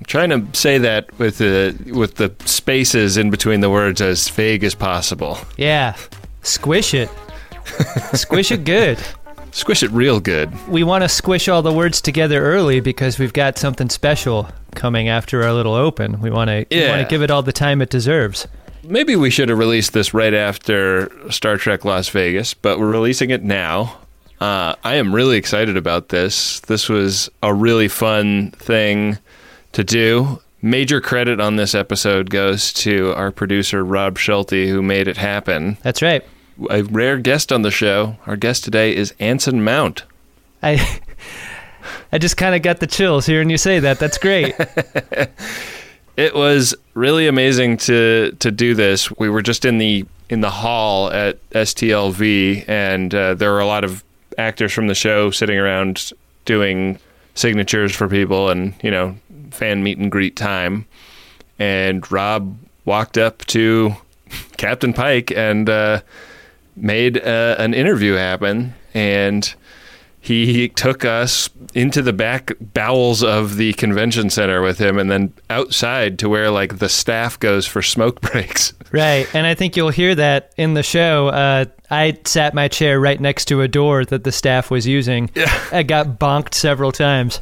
I'm trying to say that with the with the spaces in between the words as vague as possible. Yeah, squish it. squish it good. Squish it real good. We want to squish all the words together early because we've got something special coming after our little open. We want to Yeah. want to give it all the time it deserves. Maybe we should have released this right after Star Trek Las Vegas, but we're releasing it now. Uh, I am really excited about this. This was a really fun thing to do. Major credit on this episode goes to our producer, Rob Schulte, who made it happen. That's right. A rare guest on the show. Our guest today is Anson Mount. I I just kind of got the chills hearing you say that. That's great. It was really amazing to to do this. We were just in the in the hall at STLV, and uh, there were a lot of actors from the show sitting around doing signatures for people, and you know, fan meet and greet time. And Rob walked up to Captain Pike and uh, made uh, an interview happen, and he took us into the back bowels of the convention center with him and then outside to where like the staff goes for smoke breaks. right, and I think you'll hear that in the show. Uh, I sat my chair right next to a door that the staff was using. Yeah. I got bonked several times.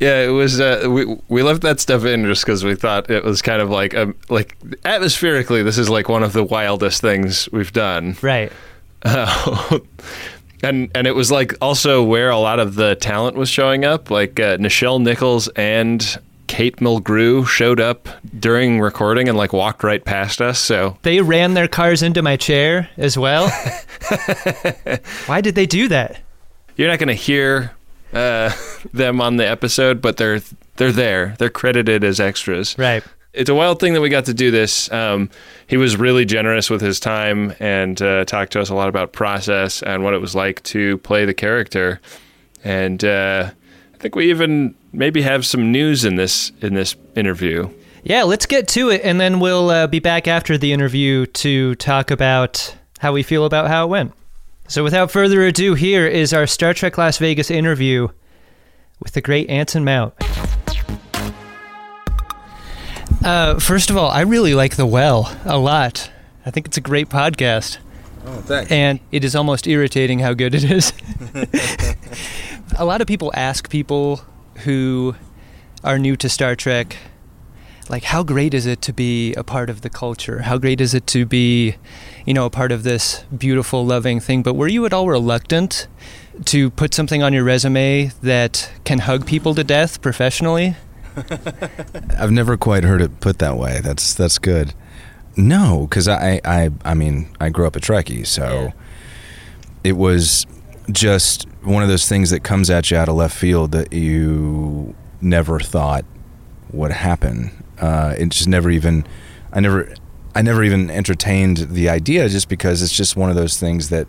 Yeah, it was. Uh, we we left that stuff in just because we thought it was kind of like um, like atmospherically, this is like one of the wildest things we've done. Right. Uh, and and it was like also where a lot of the talent was showing up. Like uh, Nichelle Nichols and Kate Mulgrew showed up during recording and like walked right past us. So They ran their cars into my chair as well. Why did they do that? you're not going to hear uh, them on the episode, but they're they're there. They're credited as extras. Right. It's a wild thing that we got to do this. Um, he was really generous with his time and uh, talked to us a lot about process and what it was like to play the character. And uh, I think we even maybe have some news in this in this interview. Yeah, let's get to it, and then we'll uh, be back after the interview to talk about how we feel about how it went. So, without further ado, here is our Star Trek Las Vegas interview with the great Anson Mount. Uh, first of all, I really like The Well a lot. I think it's a great podcast. Oh, thanks. and it is almost irritating how good it is. a lot of people ask people who are new to Star Trek, like, how great is it to be a part of the culture? How great is it to be, you know, a part of this beautiful, loving thing? But were you at all reluctant to put something on your resume that can hug people to death professionally? I've never quite heard it put that way. That's that's good. No, because I, I I mean I grew up a Trekkie, so it was just one of those things that comes at you out of left field that you never thought would happen. Uh, it just never even I never I never even entertained the idea just because it's just one of those things that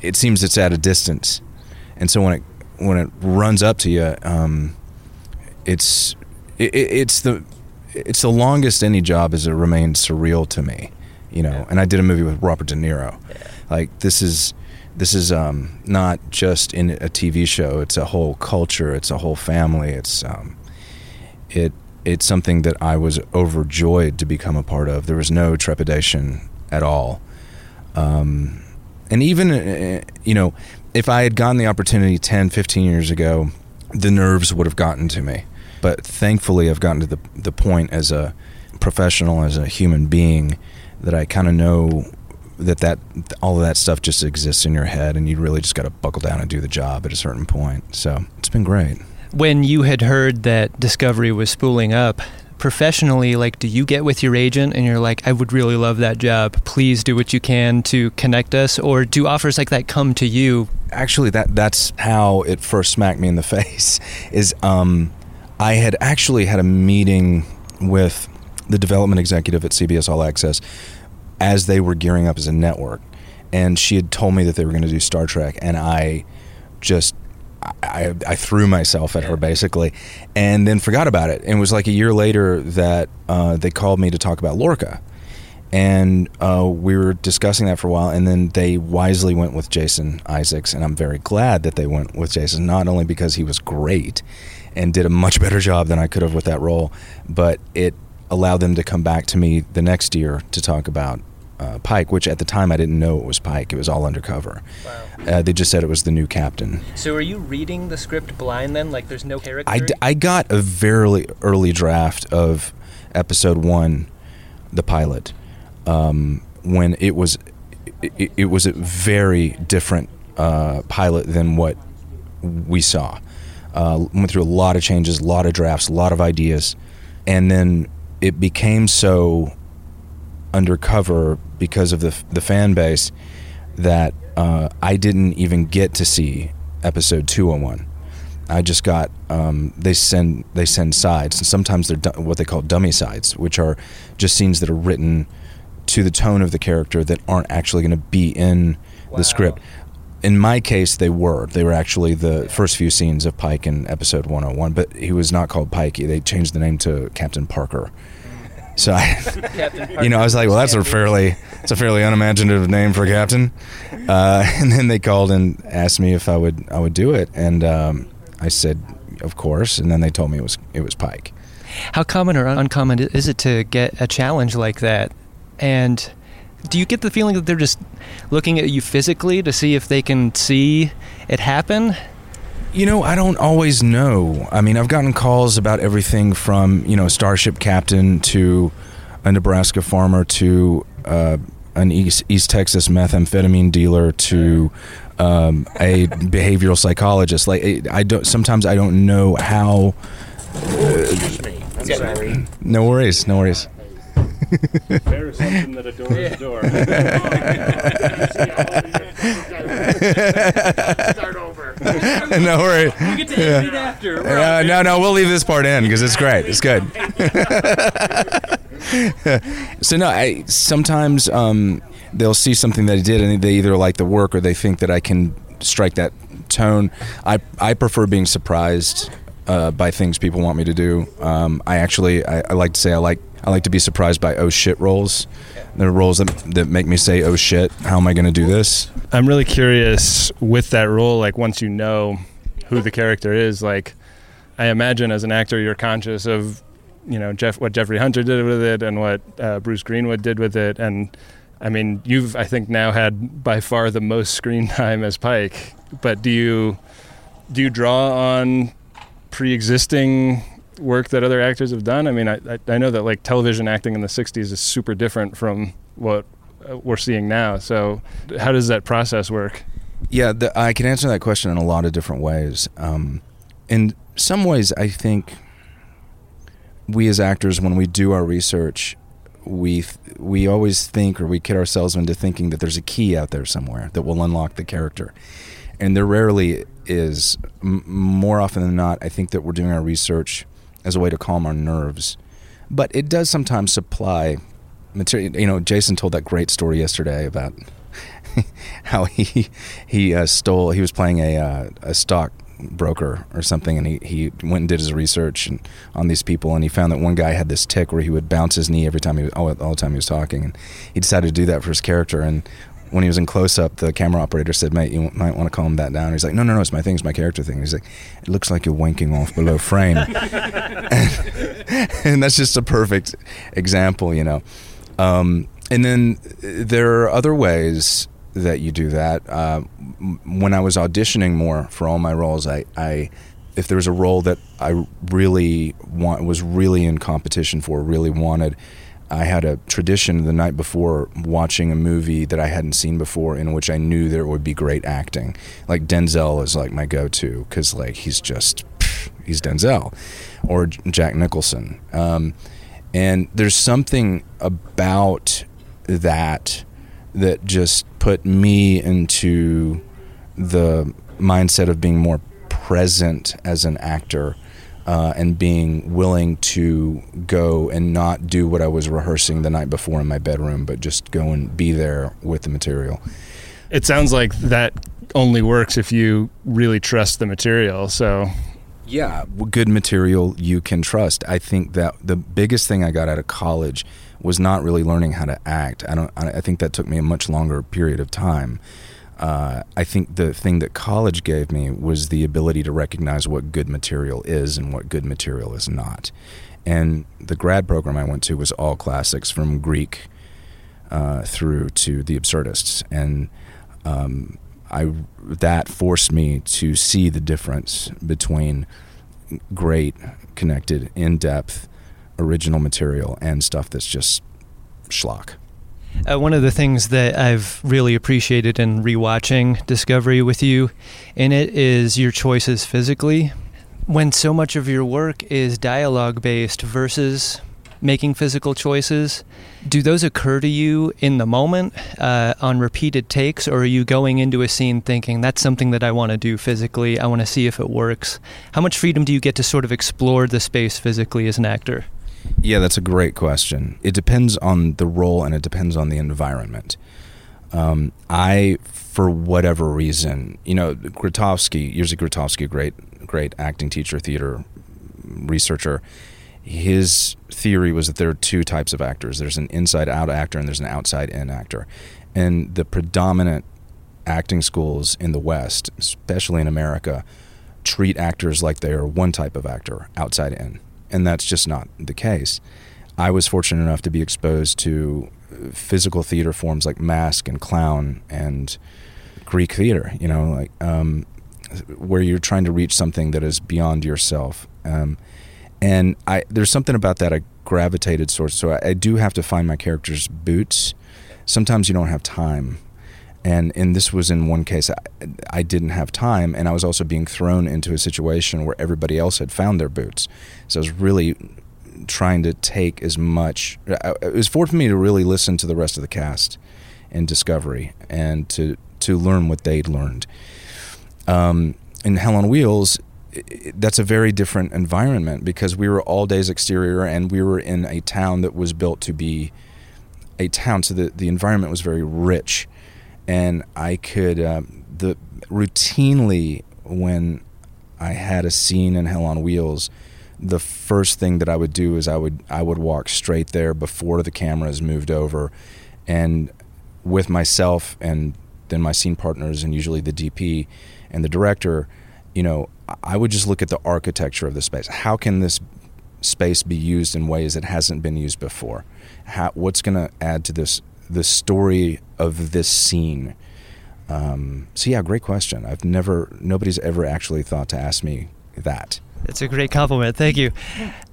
it seems it's at a distance, and so when it when it runs up to you, um, it's it, it- it's the it's the longest any job has remained surreal to me, you know. And I did a movie with Robert De Niro. Like this is this is um, not just in a TV show. It's a whole culture. It's a whole family. It's um, it it's something that I was overjoyed to become a part of. There was no trepidation at all. Um, and even uh, you know, if I had gotten the opportunity 10, 15 years ago, the nerves would have gotten to me. But thankfully, I've gotten to the the point as a professional, as a human being, that I kind of know that that all of that stuff just exists in your head, and you really just got to buckle down and do the job at a certain point. So it's been great. When you had heard that Discovery was spooling up professionally, like, do you get with your agent and you're like, I would really love that job. Please do what you can to connect us? Or do offers like that come to you? actually that that's how it first smacked me in the face is um I had actually had a meeting with the development executive at CBS All Access as they were gearing up as a network, and she had told me that they were going to do Star Trek, and I just I, I threw myself at her basically, and then forgot about it. And it was like a year later that uh, they called me to talk about Lorca, and uh, we were discussing that for a while. And then they wisely went with Jason Isaacs, and I'm very glad that they went with Jason, not only because he was great and did a much better job than I could have with that role, but it allowed them to come back to me the next year to talk about uh, Pike, which at the time I didn't know it was Pike. It was all undercover. Uh, they just said it was the new captain. So are you reading the script blind then? Like there's no character? I, d- I got a very early draft of episode one, the pilot, um, when it was it, it was a very different uh, pilot than what we saw. Uh, went through a lot of changes, a lot of drafts, a lot of ideas, and then it became so undercover because of the the fan base that uh, I didn't even get to see episode 201. I just got um, they send they send sides, and sometimes they're du- what they call dummy sides, which are just scenes that are written to the tone of the character that aren't actually going to be in the script. In my case, they were. They were actually the first few scenes of Pike in episode 101, but he was not called Pike. They changed the name to Captain Parker. So I, you know, I was like, well, that's a fairly, it's a fairly unimaginative name for a captain. Uh, and then they called and asked me if I would, I would do it, and um, I said, of course. And then they told me it was, it was Pike. How common or uncommon is it to get a challenge like that? And do you get the feeling that they're just looking at you physically to see if they can see it happen? You know, I don't always know. I mean, I've gotten calls about everything from you know a starship captain to a Nebraska farmer to uh, an East, East Texas methamphetamine dealer to um, a behavioral psychologist. Like I- I don't. Sometimes I don't know how. Sorry. No worries. No worries. Fair assumption that a door is a door. Start over. no worries. get to end it after. Uh, no, no, we'll leave this part in because it's great. It's good. so no, I sometimes um, they'll see something that I did and they either like the work or they think that I can strike that tone. I I prefer being surprised uh, by things people want me to do. Um, I actually I, I like to say I like I like to be surprised by oh shit roles. There are roles that that make me say oh shit. How am I going to do this? I'm really curious with that role, like once you know who the character is, like I imagine as an actor you're conscious of, you know, Jeff what Jeffrey Hunter did with it and what uh, Bruce Greenwood did with it, and I mean you've I think now had by far the most screen time as Pike, but do you do you draw on pre-existing work that other actors have done? I mean, I, I, I know that like television acting in the '60s is super different from what uh, we're seeing now. So, how does that process work? Yeah, the, I can answer that question in a lot of different ways. Um, in some ways, I think we as actors, when we do our research, we th- we always think or we kid ourselves into thinking that there's a key out there somewhere that will unlock the character, and there rarely is. M- more often than not, I think that we're doing our research as a way to calm our nerves, but it does sometimes supply material. You know, Jason told that great story yesterday about how he he uh, stole. He was playing a uh, a stock broker or something, and he, he went and did his research and, on these people, and he found that one guy had this tick where he would bounce his knee every time he was all, all the time he was talking, and he decided to do that for his character. And when he was in close up, the camera operator said, "Mate, you might want to calm that down." He's like, "No, no, no, it's my thing, it's my character thing." He's like, "It looks like you're wanking off below frame," and, and that's just a perfect example, you know. Um, and then there are other ways that you do that. Uh, when I was auditioning more for all my roles, I, I if there was a role that I really want was really in competition for, really wanted, I had a tradition the night before watching a movie that I hadn't seen before, in which I knew there would be great acting. Like Denzel is like my go-to because like he's just he's Denzel, or Jack Nicholson. Um, and there's something about that that just put me into the mindset of being more present as an actor uh, and being willing to go and not do what I was rehearsing the night before in my bedroom, but just go and be there with the material. It sounds like that only works if you really trust the material. So Yeah, good material you can trust. I think that the biggest thing I got out of college was not really learning how to act. I don't. I I think that took me a much longer period of time. Uh, I think the thing that college gave me was the ability to recognize what good material is and what good material is not. And the grad program I went to was all classics from Greek uh, through to the absurdists, and um, I that forced me to see the difference between great, connected, in depth, original material and stuff that's just schlock. Uh, one of the things that I've really appreciated in rewatching Discovery with you in it is your choices physically. When so much of your work is dialogue based versus making physical choices, do those occur to you in the moment uh, on repeated takes, or are you going into a scene thinking that's something that I want to do physically? I want to see if it works. How much freedom do you get to sort of explore the space physically as an actor? Yeah, that's a great question. It depends on the role and it depends on the environment. Um, I, for whatever reason, you know, Grotowski, Jerzy Grotowski, great, great acting teacher, theater researcher, his theory was that there are two types of actors there's an inside out actor and there's an outside in actor. And the predominant acting schools in the West, especially in America, treat actors like they are one type of actor, outside in. And that's just not the case. I was fortunate enough to be exposed to physical theater forms like mask and clown and Greek theater, you know, like um, where you're trying to reach something that is beyond yourself. Um, and I there's something about that I gravitated towards. So I, I do have to find my character's boots. Sometimes you don't have time, and and this was in one case I, I didn't have time, and I was also being thrown into a situation where everybody else had found their boots. So I was really trying to take as much. uh, It was forced me to really listen to the rest of the cast in Discovery and to to learn what they'd learned. Um, in Hell on Wheels, that's a very different environment because we were all days exterior and we were in a town that was built to be a town, so the the environment was very rich, and I could um, the routinely when I had a scene in Hell on Wheels, the first thing that I would do is I would I would walk straight there before the cameras moved over, and with myself and then my scene partners and usually the DP and the director, you know, I would just look at the architecture of the space. How can this space be used in ways that hasn't been used before? How, what's going to add to this the story of this scene? Um, so yeah, great question. I've never nobody's ever actually thought to ask me that. That's a great compliment. Thank you.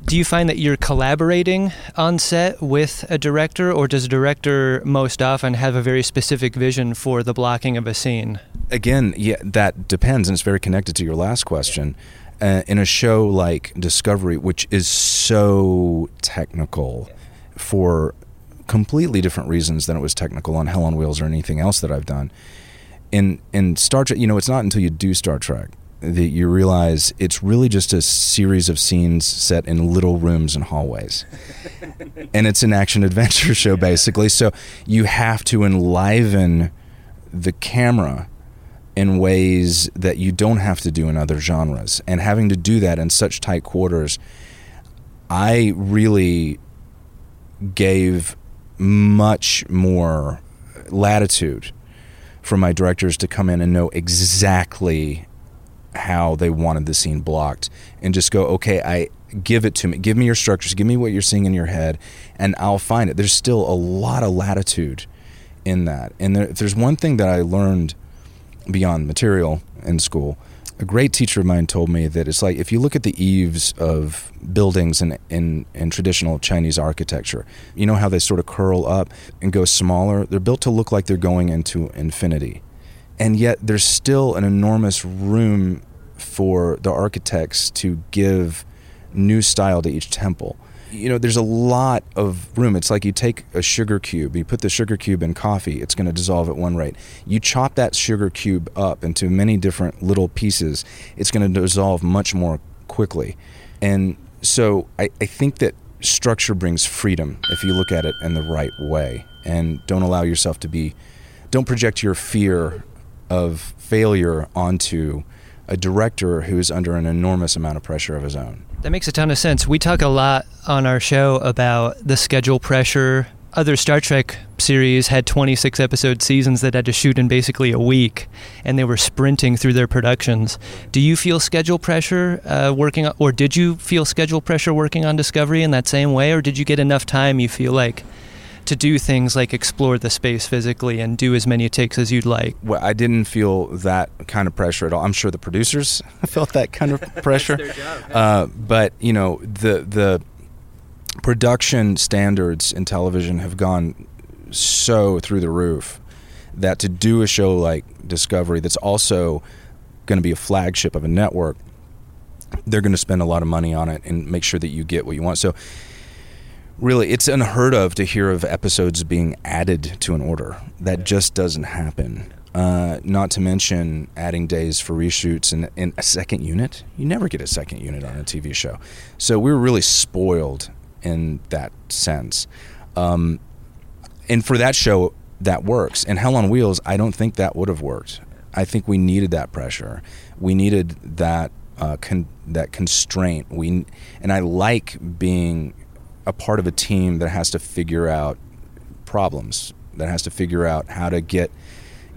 Do you find that you're collaborating on set with a director, or does a director most often have a very specific vision for the blocking of a scene? again, yeah, that depends, and it's very connected to your last question. Uh, in a show like Discovery, which is so technical for completely different reasons than it was technical on Hell on Wheels or anything else that I've done. In in Star Trek, you know, it's not until you do Star Trek that you realize it's really just a series of scenes set in little rooms and hallways. and it's an action adventure show basically, so you have to enliven the camera in ways that you don't have to do in other genres. And having to do that in such tight quarters, I really gave much more latitude for my directors to come in and know exactly how they wanted the scene blocked and just go, okay, I give it to me. Give me your structures. Give me what you're seeing in your head, and I'll find it. There's still a lot of latitude in that. And there, if there's one thing that I learned beyond material in school, a great teacher of mine told me that it's like if you look at the eaves of buildings in, in, in traditional Chinese architecture, you know how they sort of curl up and go smaller? They're built to look like they're going into infinity. And yet there's still an enormous room for the architects to give new style to each temple. You know, there's a lot of room. It's like you take a sugar cube, you put the sugar cube in coffee, it's going to dissolve at one rate. You chop that sugar cube up into many different little pieces, it's going to dissolve much more quickly. And so I, I think that structure brings freedom if you look at it in the right way and don't allow yourself to be, don't project your fear of failure onto a director who is under an enormous amount of pressure of his own. That makes a ton of sense. We talk a lot on our show about the schedule pressure. Other Star Trek series had 26 episode seasons that had to shoot in basically a week, and they were sprinting through their productions. Do you feel schedule pressure uh, working, on, or did you feel schedule pressure working on Discovery in that same way, or did you get enough time? You feel like to do things like explore the space physically and do as many takes as you'd like. Well, I didn't feel that kind of pressure at all. I'm sure the producers felt that kind of pressure. Uh, but you know, the the production standards in television have gone so through the roof that to do a show like Discovery, that's also going to be a flagship of a network, they're going to spend a lot of money on it and make sure that you get what you want. So really it's unheard of to hear of episodes being added to an order. That just doesn't happen. Uh, not to mention adding days for reshoots and, and a second unit. You never get a second unit on a tv show. So we were really spoiled in that sense. Um, and for that show that works and hell on wheels i don't think that would have worked. I think we needed that pressure. We needed that uh, con- that constraint. We and i like being a part of a team that has to figure out problems, that has to figure out how to get,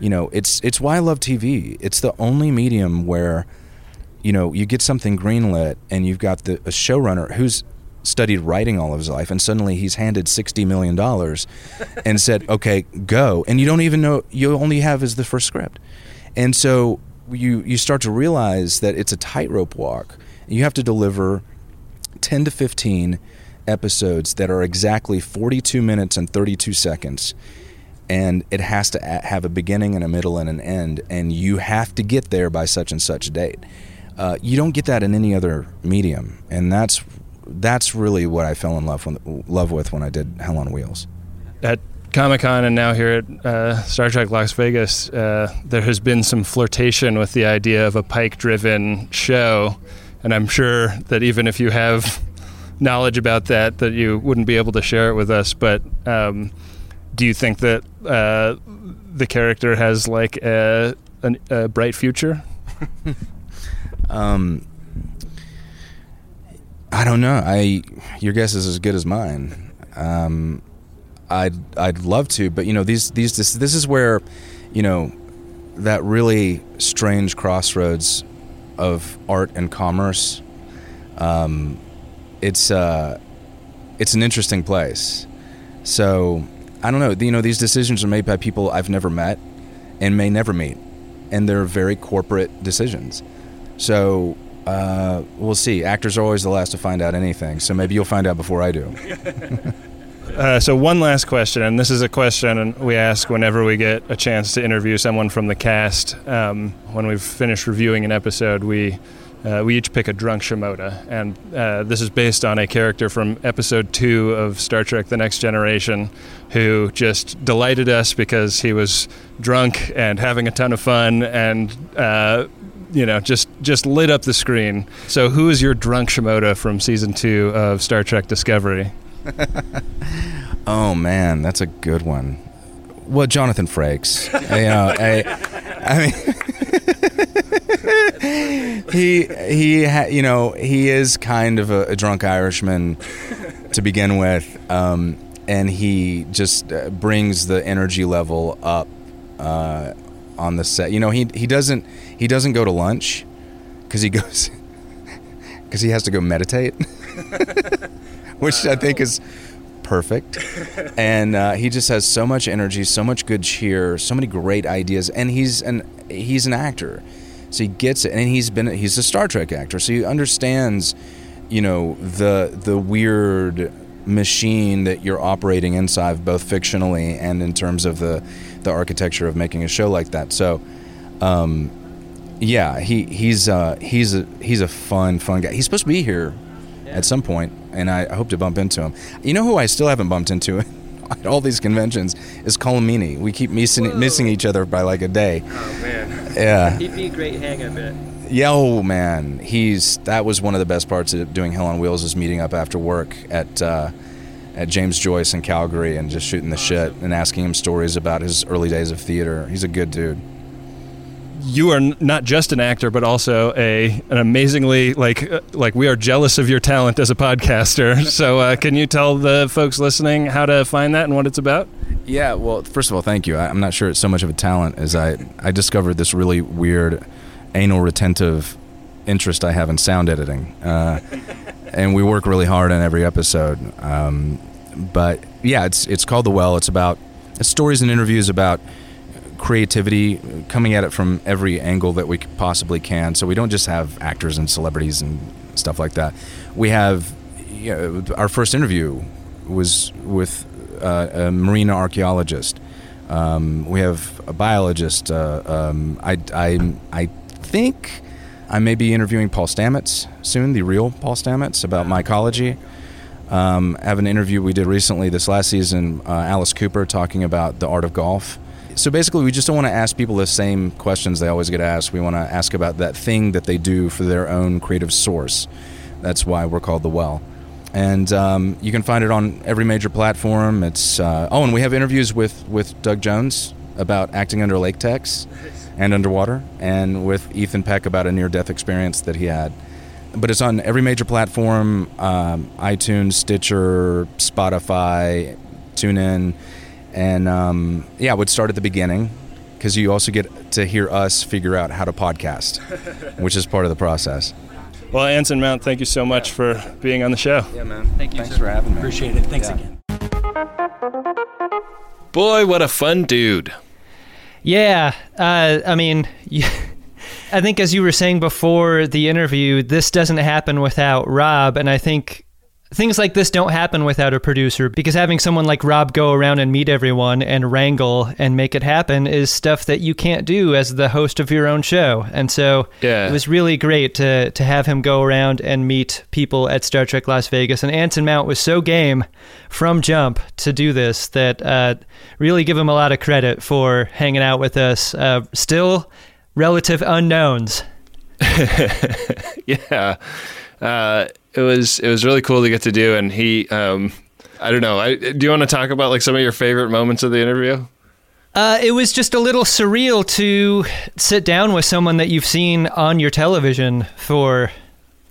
you know, it's it's why I love TV. It's the only medium where, you know, you get something greenlit and you've got the a showrunner who's studied writing all of his life and suddenly he's handed 60 million dollars and said okay go. And you don't even know you only have is the first script. And so you you start to realize that it's a tightrope walk. You have to deliver 10 to 15 episodes that are exactly 42 minutes and 32 seconds and it has to have a beginning and a middle and an end and you have to get there by such and such date uh, you don't get that in any other medium and that's that's really what I fell in love with, love with when I did Hell on Wheels At Comic Con and now here at uh, Star Trek Las Vegas, uh, there has been some flirtation with the idea of a Pike driven show. And I'm sure that even if you have knowledge about that, that you wouldn't be able to share it with us. But um, do you think that uh, the character has like a, an- a bright future? Um, I don't know. I your guess is as good as mine. Um, I'd I'd love to, but you know these these this, this is where, you know, that really strange crossroads of art and commerce. Um, it's uh, it's an interesting place. So I don't know. You know, these decisions are made by people I've never met and may never meet, and they're very corporate decisions. So uh, we'll see. Actors are always the last to find out anything. So maybe you'll find out before I do. Uh, so one last question, and this is a question we ask whenever we get a chance to interview someone from the cast. Um, when we've finished reviewing an episode, we uh, we each pick a drunk Shimoda, and uh, this is based on a character from episode two of Star Trek: The Next Generation, who just delighted us because he was drunk and having a ton of fun, and uh, you know just just lit up the screen. So, who is your drunk Shimoda from season two of Star Trek Discovery? Oh man, that's a good one. Well, Jonathan Frakes. you know, I, I mean, he he ha, you know he is kind of a, a drunk Irishman to begin with, um, and he just uh, brings the energy level up uh, on the set. You know, he he doesn't he doesn't go to lunch because he goes because he has to go meditate, which I think is perfect. and uh, he just has so much energy, so much good cheer, so many great ideas, and he's an he's an actor, so he gets it, and he's been he's a Star Trek actor, so he understands, you know, the the weird machine that you're operating inside, both fictionally and in terms of the the architecture of making a show like that. So. Um, yeah, he he's uh, he's a he's a fun fun guy. He's supposed to be here at some point, and I, I hope to bump into him. You know who I still haven't bumped into at all these conventions is Colm Meaney. We keep missing missing each other by like a day. Oh man. Yeah, He'd be a great hang, I bet. Yeah, oh man, he's that was one of the best parts of doing Hell on Wheels is meeting up after work at uh, at James Joyce in Calgary and just shooting the shit and asking him stories about his early days of theater. He's a good dude. You are not just an actor, but also a an amazingly like uh, like we are jealous of your talent as a podcaster. So, uh, can you tell the folks listening how to find that and what it's about? Yeah, well, first of all, thank you. I, I'm not sure it's so much of a talent as I I discovered this really weird anal retentive interest I have in sound editing, uh, and we work really hard on every episode. Um, but yeah, it's it's called The Well. It's about it's stories and interviews about creativity, coming at it from every angle that we possibly can. So we don't just have actors and celebrities and stuff like that. We have you know, our first interview was with a marine archaeologist. Um, we have a biologist. Uh, um, I, I, I think I may be interviewing Paul Stamets soon, the real Paul Stamets, about mycology. Um, I have an interview we did recently this last season, uh, Alice Cooper talking about the art of golf. So basically, we just don't want to ask people the same questions they always get asked. We want to ask about that thing that they do for their own creative source. That's why we're called The Well. And um, you can find it on every major platform. It's uh, oh, and we have interviews with with Doug Jones about acting under latex and underwater, and with Ethan Peck about a near-death experience that he had. But it's on every major platform: um, iTunes, Stitcher, Spotify, TuneIn, and um, yeah, I would start at the beginning because you also get to hear us figure out how to podcast, which is part of the process. Well, Anson Mount, thank you so much for being on the show. Yeah, man. Thank you. Thanks for having me. Appreciate it. Thanks Yeah. again. Boy, what a fun dude. Yeah, uh, I mean, you, I think as you were saying before the interview, this doesn't happen without Rob, and I think things like this don't happen without a producer because having someone like Rob go around and meet everyone and wrangle and make it happen is stuff that you can't do as the host of your own show. And so Yeah. it was really great to to have him go around and meet people at Star Trek Las Vegas. And Anson Mount was so game from jump to do this that uh, really give him a lot of credit for hanging out with us. Uh, still relative unknowns. yeah, uh, it was it was really cool to get to do, and he, um, I don't know. I, do you want to talk about like some of your favorite moments of the interview? Uh, it was just a little surreal to sit down with someone that you've seen on your television for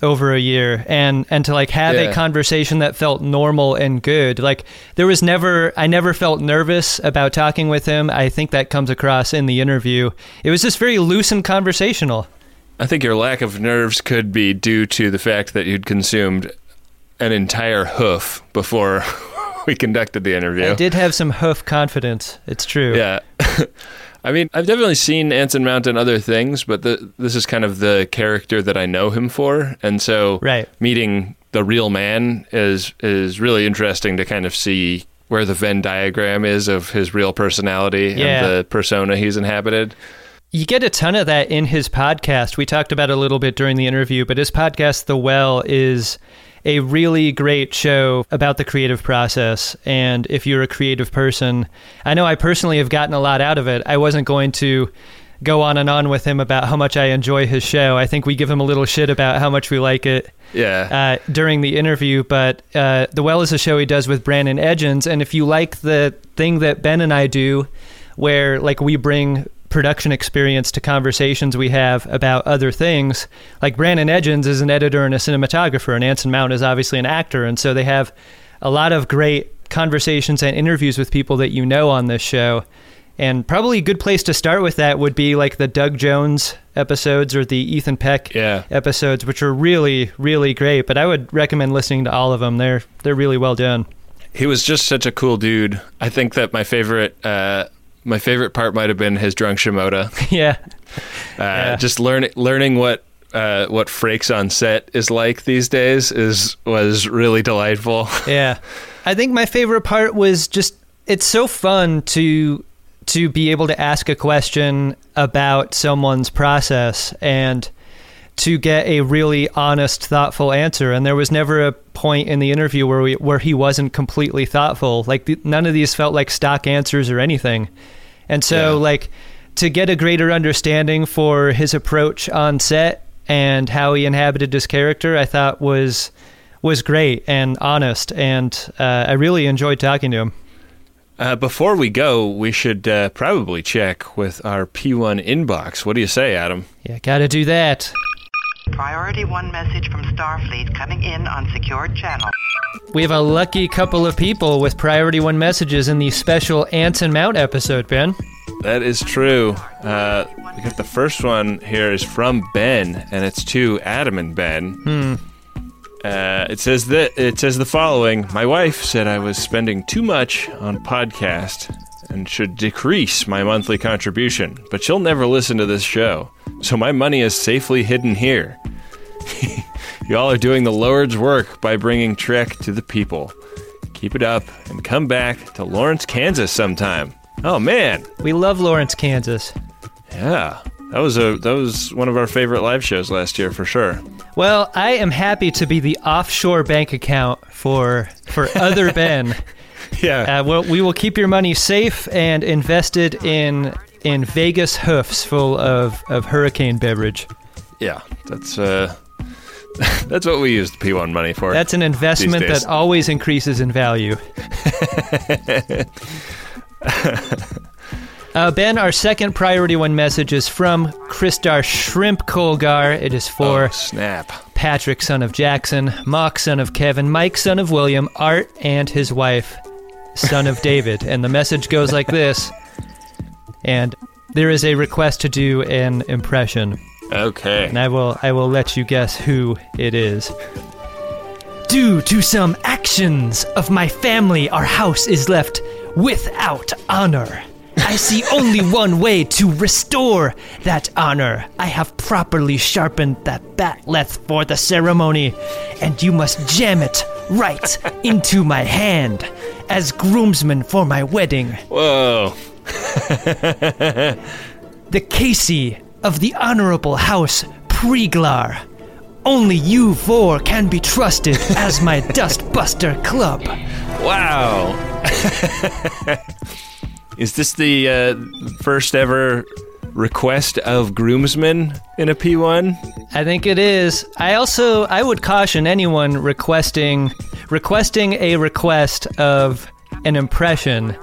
over a year and and to like have Yeah. a conversation that felt normal and good like there was never i never felt nervous about talking with him i think that comes across in the interview it was just very loose and conversational I think your lack of nerves could be due to the fact that you'd consumed an entire hoof before we conducted the interview. i did have some hoof confidence it's true Yeah. I mean, I've definitely seen Anson Mount in other things, but the, this is kind of the character that I know him for, and so Right. meeting the real man is is really interesting to kind of see where the Venn diagram is of his real personality Yeah. and the persona he's inhabited. You get a ton of that in his podcast. We talked about it a little bit during the interview, but his podcast, The Well, is a really great show about the creative process. And if you're a creative person, I know I personally have gotten a lot out of it. I wasn't going to go on and on with him about how much I enjoy his show. I think we give him a little shit about how much we like it Yeah. uh, during the interview, but uh, The Well is a show he does with Brandon Edgens. And if you like the thing that Ben and I do, where like we bring production experience to conversations we have about other things, like Brandon Edgens is an editor and a cinematographer, and Anson Mount is obviously an actor. And so they have a lot of great conversations and interviews with people that you know on this show. And probably a good place to start with that would be like the Doug Jones episodes or the Ethan Peck Yeah. episodes, which are really, really great. But I would recommend listening to all of them. They're they're really well done. he was just such a cool dude. I think that my favorite uh, my favorite part might have been his drunk Shimoda. yeah, Uh, Yeah. Just learning learning what uh, what Frakes on set is like these days is was really delightful. yeah. I think my favorite part was just it's so fun to to be able to ask a question about someone's process and to get a really honest, thoughtful answer. And there was never a point in the interview where we where he wasn't completely thoughtful. Like the, none of these felt like stock answers or anything. And so Yeah. like to get a greater understanding for his approach on set and how he inhabited his character, I thought was was great and honest, and uh, I really enjoyed talking to him. Uh, before we go, we should uh, probably check with our P1 inbox. What do you say, Adam? Yeah, gotta do that. Priority 1 message from Starfleet coming in on secured channel. We have a lucky couple of people with priority one messages in the special Anson Mount episode, Ben. That is true. Uh, we got the first one here is from Ben, and it's to Adam and Ben. Hmm. Uh, it says that it says the following: My wife said I was spending too much on podcast and should decrease my monthly contribution, but she'll never listen to this show, so my money is safely hidden here. Y'all are doing the Lord's work by bringing Trek to the people. Keep it up and come back to Lawrence, Kansas sometime. Oh man, We love Lawrence, Kansas. yeah, that was a that was one of our favorite live shows last year for sure. Well, I am happy to be the offshore bank account for for other Ben. Yeah, Uh, well, we will keep your money safe and invested in in Vegas hoofs full of, of hurricane beverage. yeah, that's uh, that's what we use the P1 money for. That's an investment that always increases in value. uh, ben, our second priority one message is from Kristar Shrimp Colgar. It is for oh, snap. Patrick, son of Jackson, Mock, son of Kevin, Mike, son of William, Art, and his wife, son of David. And the message goes like this. And there is a request to do an impression. Okay. And I will I will let you guess who it is. Due to some actions of my family, our house is left without honor. I see only one way to restore that honor. I have properly sharpened that bat'leth for the ceremony, and you must jam it right into my hand as groomsman for my wedding Whoa. the Casey of the Honorable House Preglar. Only you four can be trusted as my Dustbuster Club. Wow. Is this the uh, first ever request of groomsmen in a P1? I think it is. I also I would caution anyone requesting requesting a request of an impression.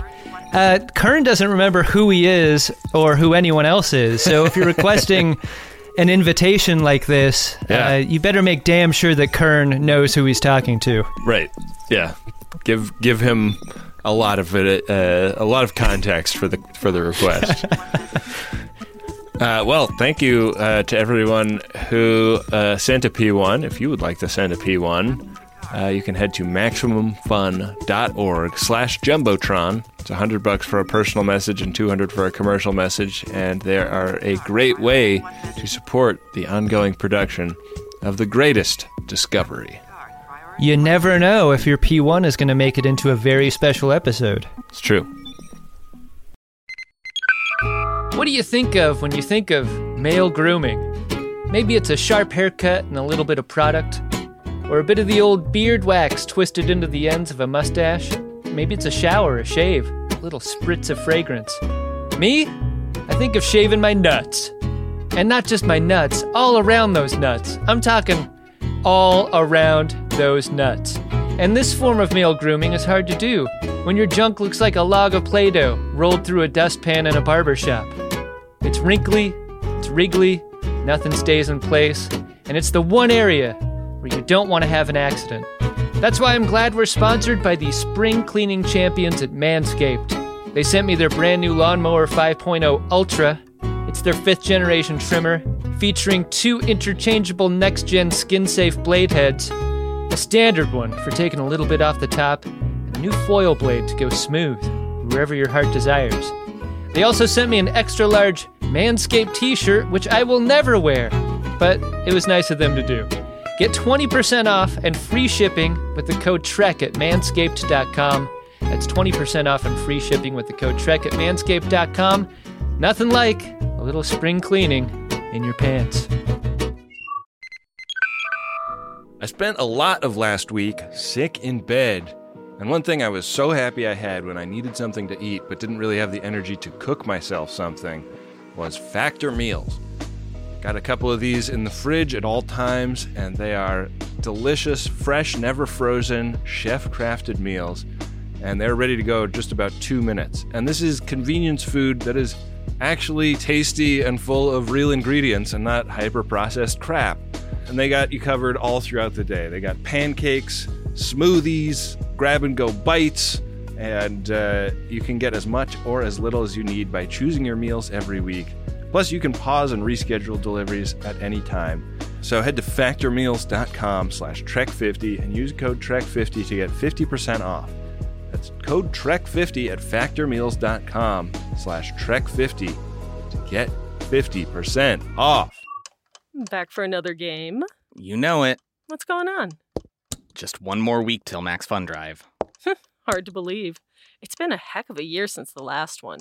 Uh, Kurn doesn't remember who he is or who anyone else is. So if you're requesting an invitation like this, Yeah. uh, you better make damn sure that Kurn knows who he's talking to. Right. Yeah. Give give him a lot of it, uh, a lot of context for the for the request. Uh, well, thank you uh, to everyone who uh, sent a P1. If you would like to send a P1, uh, you can head to maximumfun.org slash jumbotron. It's 100 bucks for a personal message and 200 for a commercial message, and they are a great way to support the ongoing production of the greatest discovery. You never know if your P1 is going to make it into a very special episode. It's true. What do you think of when you think of male grooming? Maybe it's a sharp haircut and a little bit of product, or a bit of the old beard wax twisted into the ends of a mustache. Maybe it's a shower, a shave, a little spritz of fragrance. Me? I think of shaving my nuts. And not just my nuts, all around those nuts. I'm talking all around those nuts. And this form of male grooming is hard to do when your junk looks like a log of Play Doh rolled through a dustpan in a barber shop. It's wrinkly, it's wriggly, nothing stays in place, and it's the one area where you don't want to have an accident. That's why I'm glad we're sponsored by the spring cleaning champions at Manscaped. They sent me their brand new Lawnmower 5.0 Ultra. It's their fifth generation trimmer, featuring two interchangeable next gen skin safe blade heads, a standard one for taking a little bit off the top, and a new foil blade to go smooth wherever your heart desires. They also sent me an extra large Manscaped t shirt, which I will never wear, but it was nice of them to do. Get 20% off and free shipping with the code TREK at manscaped.com. That's 20% off and free shipping with the code TREK at manscaped.com. Nothing like a little spring cleaning in your pants. I spent a lot of last week sick in bed. And one thing I was so happy I had when I needed something to eat but didn't really have the energy to cook myself something was Factor Meals. Got a couple of these in the fridge at all times, and they are delicious, fresh, never frozen, chef crafted meals. And they're ready to go just about two minutes. And this is convenience food that is actually tasty and full of real ingredients and not hyper processed crap. And they got you covered all throughout the day. They got pancakes, smoothies, grab and go bites, and uh, you can get as much or as little as you need by choosing your meals every week. Plus, you can pause and reschedule deliveries at any time. So head to factormeals.com slash trek50 and use code trek50 to get 50% off. That's code trek50 at factormeals.com slash trek50 to get 50% off. Back for another game. You know it. What's going on? Just one more week till Max Fun Drive. Hard to believe. It's been a heck of a year since the last one.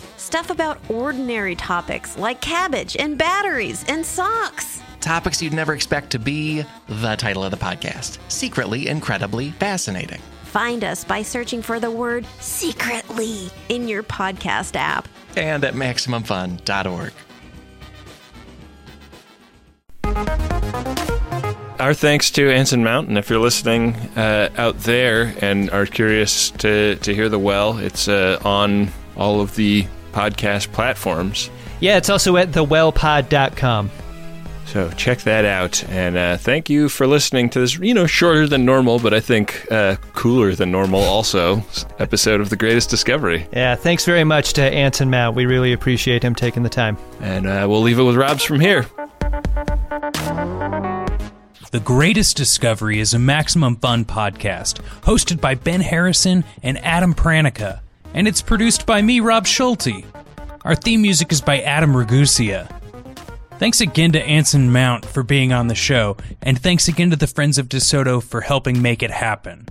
Stuff about ordinary topics like cabbage and batteries and socks. Topics you'd never expect to be the title of the podcast Secretly Incredibly Fascinating. Find us by searching for the word secretly in your podcast app. And at MaximumFun.org. Our thanks to Anson Mountain. If you're listening uh, out there and are curious to, to hear the well, it's uh, on all of the podcast platforms. Yeah, it's also at thewellpod.com. So check that out. And uh, thank you for listening to this, you know, shorter than normal, but I think uh, cooler than normal also episode of The Greatest Discovery. Yeah, thanks very much to Anson Mount. We really appreciate him taking the time. And uh, we'll leave it with Robs from here. The Greatest Discovery is a Maximum Fun podcast hosted by Ben Harrison and Adam Pranica, and it's produced by me, Rob Schulte. Our theme music is by Adam Ragusea. Thanks again to Anson Mount for being on the show, and thanks again to the Friends of DeSoto for helping make it happen.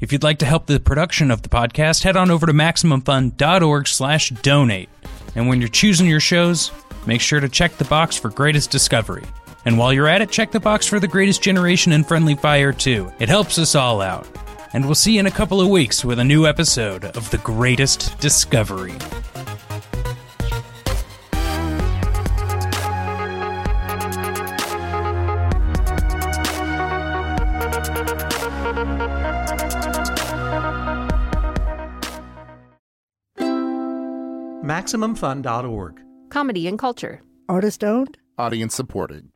If you'd like to help the production of the podcast, head on over to MaximumFun.org slash donate. And when you're choosing your shows, make sure to check the box for Greatest Discovery. And while you're at it, check the box for The Greatest Generation and Friendly Fire too. It helps us all out. And we'll see you in a couple of weeks with a new episode of The Greatest Discovery. MaximumFun.org. Comedy and culture. Artist owned. Audience supported.